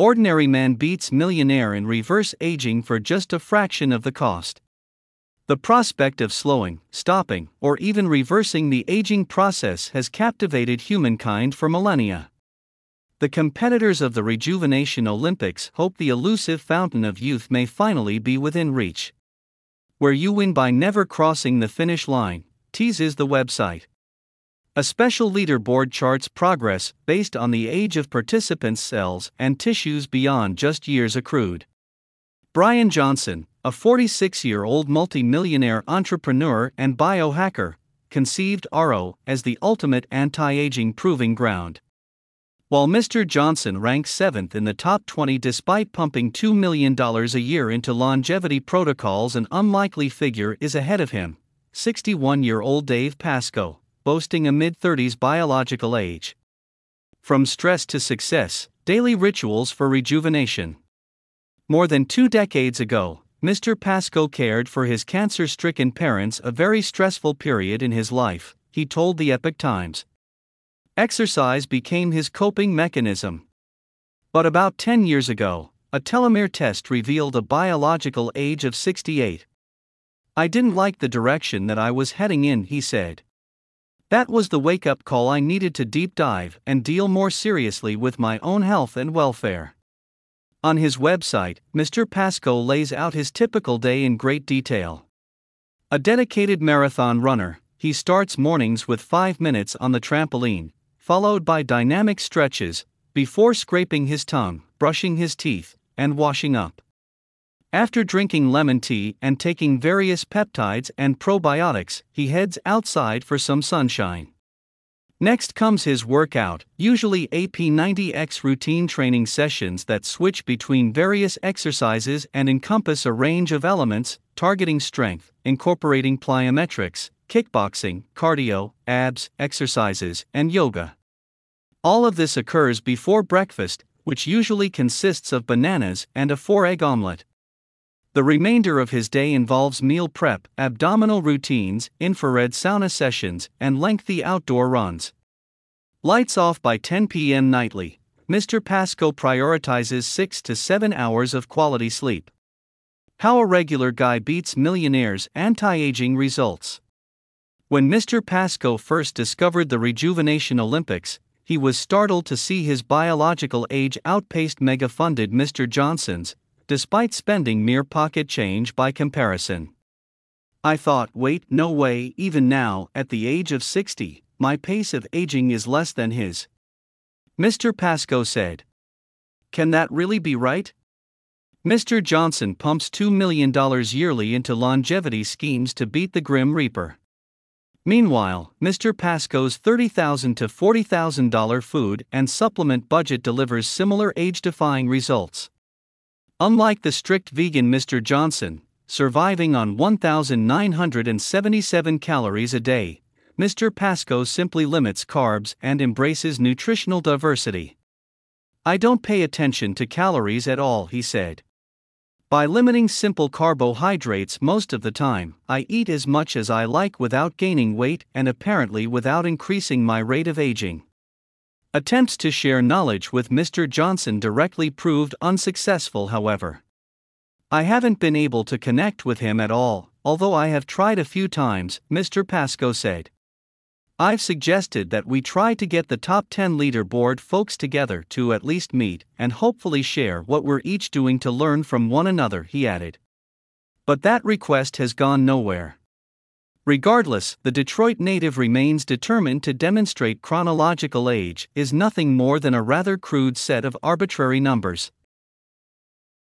Ordinary man beats millionaire in reverse aging for just a fraction of the cost. The prospect of slowing, stopping, or even reversing the aging process has captivated humankind for millennia. The competitors of the Rejuvenation Olympics hope the elusive fountain of youth may finally be within reach. Where you win by never crossing the finish line, teases the website. A special leaderboard charts progress based on the age of participants' cells and tissues beyond just years accrued. Brian Johnson, a 46 year old multi-millionaire entrepreneur and biohacker, conceived Aro as the ultimate anti aging proving ground. While Mr. Johnson ranks 7th in the top 20 despite pumping $2 million a year into longevity protocols, an unlikely figure is ahead of him 61 year old Dave Pascoe, boasting a mid 30s biological age. From stress to success, daily rituals for rejuvenation. More than two decades ago, Mr. Pascoe cared for his cancer stricken parents a very stressful period in his life, he told the Epoch Times. Exercise became his coping mechanism. But about 10 years ago, a telomere test revealed a biological age of 68. I didn't like the direction that I was heading in, he said. That was the wake up call I needed to deep dive and deal more seriously with my own health and welfare. On his website, Mr. Pascoe lays out his typical day in great detail. A dedicated marathon runner, he starts mornings with 5 minutes on the trampoline, followed by dynamic stretches, before scraping his tongue, brushing his teeth, and washing up. After drinking lemon tea and taking various peptides and probiotics, he heads outside for some sunshine. Next comes his workout, usually a P90X routine training sessions that switch between various exercises and encompass a range of elements, targeting strength, incorporating plyometrics, kickboxing, cardio, abs, exercises, and yoga. All of this occurs before breakfast, which usually consists of bananas and a four egg omelette. The remainder of his day involves meal prep, abdominal routines, infrared sauna sessions, and lengthy outdoor runs. Lights off by 10 p.m. nightly, Mr. Pascoe prioritizes 6 to 7 hours of quality sleep. How a regular guy beats millionaires' anti aging results. When Mr. Pascoe first discovered the Rejuvenation Olympics, he was startled to see his biological age outpaced mega funded Mr. Johnson's, despite spending mere pocket change by comparison. I thought, wait, no way, even now, at the age of 60, my pace of aging is less than his. Mr. Pascoe said. Can that really be right? Mr. Johnson pumps $2 million yearly into longevity schemes to beat the Grim Reaper. Meanwhile, Mr. Pascoe's $30,000 to $40,000 food and supplement budget delivers similar age defying results. Unlike the strict vegan Mr. Johnson, surviving on 1,977 calories a day, Mr. Pascoe simply limits carbs and embraces nutritional diversity. I don't pay attention to calories at all, he said. By limiting simple carbohydrates most of the time, I eat as much as I like without gaining weight and apparently without increasing my rate of aging. Attempts to share knowledge with Mr. Johnson directly proved unsuccessful, however. I haven't been able to connect with him at all, although I have tried a few times, Mr. Pascoe said. I've suggested that we try to get the top 10 leaderboard folks together to at least meet and hopefully share what we're each doing to learn from one another, he added. But that request has gone nowhere. Regardless, the Detroit native remains determined to demonstrate chronological age is nothing more than a rather crude set of arbitrary numbers.